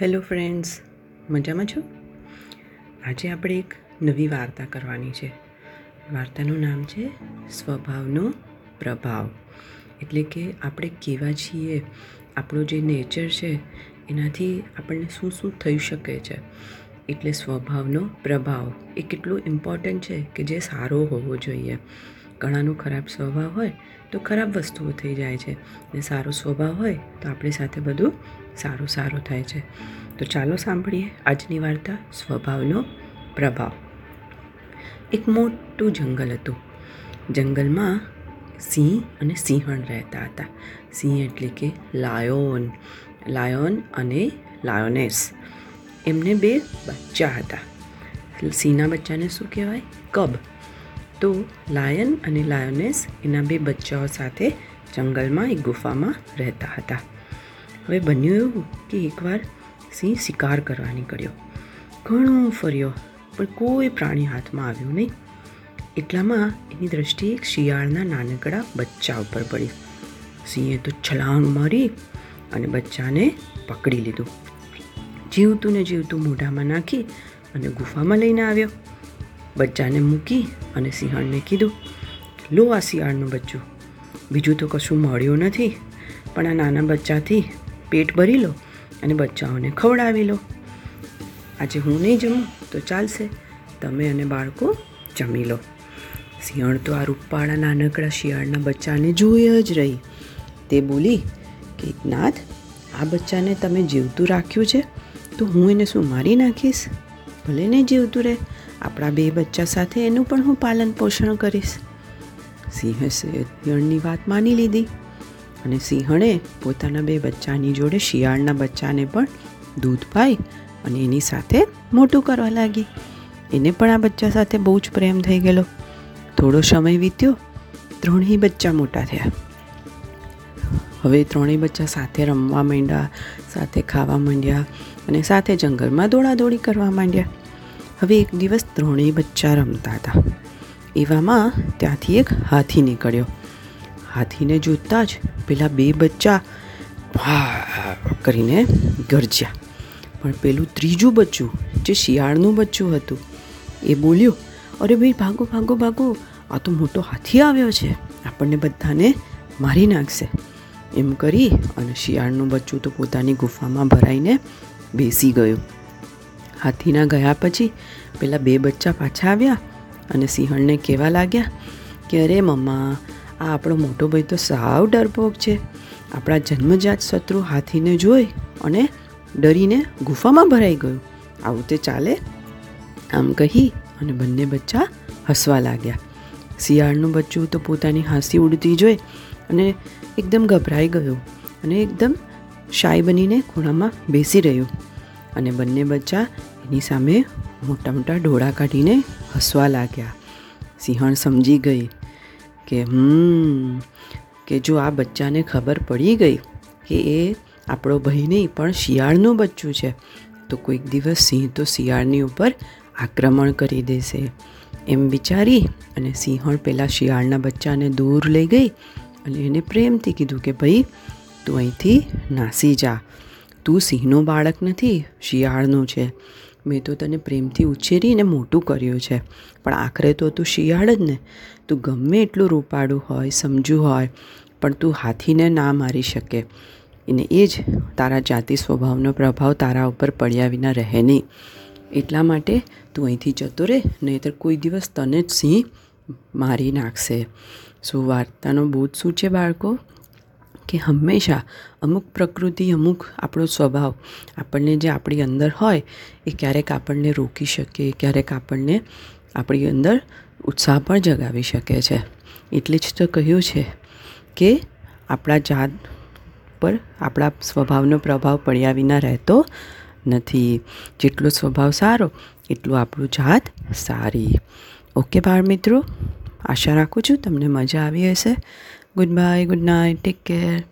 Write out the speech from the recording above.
Hello friends, મજામાં છો? આજે આપણે એક નવી વાર્તા કરવાની છે. વાર્તાનું નામ છે સ્વભાવનો પ્રભાવ. એટલે કે આપણે કેવા છીએ, આપણો જે નેચર છે, એનાથી આપણને શું શું થઈ શકે છે. એટલે સ્વભાવનો પ્રભાવ એ કેટલો ઇમ્પોર્ટન્ટ છે કે જે સારો હોવો જોઈએ. ઘણાનો ખરાબ સ્વભાવ હોય તો ખરાબ વસ્તુઓ થઈ જાય છે. ને સારો સ્વભાવ હોય તો આપણી સાથે બધું સારું સારું થાય છે. તો ચાલો સાંભળીએ આજની વાર્તા સ્વભાવનો પ્રભાવ. એક મોટું જંગલ હતું. જંગલમાં સિંહ અને સિંહણ રહેતા હતા. સિંહ એટલે કે લાયોન લાયોન અને લાયોનેસ. એમને બે બચ્ચા હતા. સિંહના બચ્ચાને શું કહેવાય? કબ. તો લાયન અને લાયોનેસ એના બે બચ્ચાઓ સાથે જંગલમાં એક ગુફામાં રહેતા હતા. હવે બન્યું એવું કે એકવાર સિંહ શિકાર કરવા નીકળ્યો. ઘણું ફર્યો, પણ કોઈ પ્રાણી હાથમાં આવ્યું નહીં. એટલામાં એની દ્રષ્ટિ એક શિયાળના નાનકડા બચ્ચા ઉપર પડી સિંહે તો છલાંગ મારી અને બચ્ચાને પકડી લીધું. જીવતું ને જીવતું મોઢામાં નાખી અને ગુફામાં લઈને આવ્યો. બચ્ચાને મૂકી અને સિંહણને કીધું, લો આ શિયાળનું બચ્ચું. બીજું તો કશું મળ્યું નથી, પણ આ નાના બચ્ચાથી પેટ ભરી લો અને બચ્ચાઓને ખવડાવી લો. આજે હું નહીં જમું, તો ચાલશે. તમે અને બાળકો જમી લો. સિંહણ તો આ રૂપાળા નાનકડા શિયાળના બચ્ચાને જોઈ જ રહી. તે બોલી કે નાથ આ બચ્ચાને તમે જીવતું રાખ્યું છે, તો હું એને શું મારી નાખીશ? ભલે ને જીવતું રહે આપણા બે બચ્ચા સાથે એનું પણ હું પાલન પોષણ કરીશ. સિંહે શિયાળની વાત માની લીધી અને સિંહણે પોતાના બે બચ્ચાની જોડે શિયાળના બચ્ચાને પણ દૂધ પાઈ અને એની સાથે મોટું કરવા લાગી. એને પણ આ બચ્ચા સાથે બહુ જ પ્રેમ થઈ ગયેલો. થોડો સમય વીત્યો, ત્રણેય બચ્ચા મોટા થયા. હવે ત્રણેય બચ્ચા સાથે રમવા માંડ્યા, સાથે ખાવા માંડ્યા અને સાથે જંગલમાં દોડાદોડી કરવા માંડ્યા. હવે એક દિવસ ત્રણેય બચ્ચા રમતા હતા. એવામાં ત્યાંથી એક હાથી નીકળ્યો. હાથીને જોતાં જ પેલા બે બચ્ચા ભા કરીને ગરજ્યા. પણ પેલું ત્રીજું બચ્ચું, જે શિયાળનું બચ્ચું હતું, એ બોલ્યું, અરે ભાઈ, ભાગો ભાગો ભાગો. આ તો મોટો હાથી આવ્યો છે. આપણને બધાને મારી નાખશે. એમ કરી અને શિયાળનું બચ્ચું તો પોતાની ગુફામાં ભરાઈને બેસી ગયું. હાથીના ગયા પછી પેલા બે બચ્ચા પાછા આવ્યા અને સિંહણને કહેવા લાગ્યા કે, અરે મમ્મા, આ આપણો મોટો ભાઈ તો સાવ ડરપોક છે. આપણા જન્મજાત શત્રુ હાથીને જોઈ અને ડરીને ગુફામાં ભરાઈ ગયું. આવું તે ચાલે? આમ કહી અને બંને બચ્ચા હસવા લાગ્યા. શિયાળનું બચ્ચું તો પોતાની હાંસી ઉડતી જોઈ અને એકદમ ગભરાઈ ગયો અને એકદમ શાય બનીને ખૂણામાં બેસી રહ્યું. અને બંને બચ્ચા એની સામે મોટા મોટા ઢોળા કાઢીને હસવા લાગ્યા. સિંહણ સમજી ગઈ કે હમ, કે જો આ બચ્ચાને ખબર પડી ગઈ કે એ આપણો ભાઈ નહીં, પણ શિયાળનું બચ્ચું છે, તો કોઈક દિવસ સિંહ તો શિયાળની ઉપર આક્રમણ કરી દેશે. એમ વિચારી અને સિંહણ પહેલાં શિયાળના બચ્ચાને દૂર લઈ ગઈ અને એને પ્રેમથી કીધું કે, ભાઈ, તું અહીંથી નાસી જા. તું સિંહનો બાળક નથી, શિયાળનું છે. મેં તો તને પ્રેમથી ઉછેરીને મોટું કર્યું છે. પણ આખરે તો તું શિયાળ જ ને. તું ગમે એટલું રૂપાળું હોય, સમજુ હોય, પણ તું હાથીને ના મારી શકે. અને એ જ તારા જાતિ સ્વભાવનો પ્રભાવ તારા ઉપર પડ્યા વિના રહે નહીં. એટલા માટે તું અહીંથી જતો રહે, નહીંતર કોઈ દિવસ તને જ સિંહ મારી નાખશે. સો વાર્તાનો બોધ શું છે બાળકો? કે હંમેશા અમુક પ્રકૃતિ, અમુક આપણો સ્વભાવ આપણને જે આપણી અંદર હોય, એ ક્યારેક આપણને રોકી શકે, ક્યારેક આપણને આપણી અંદર ઉત્સાહ પણ જગાવી શકે છે. એટલે જ તો કહ્યું છે કે આપણા જાત પર આપણા સ્વભાવનો પ્રભાવ પડ્યા વિના રહેતો નથી. જેટલો સ્વભાવ સારો, એટલું આપણું જાત સારી. ઓકે બાળ મિત્રો આશા રાખું છું તમને મજા આવી હશે. Good bye good night take care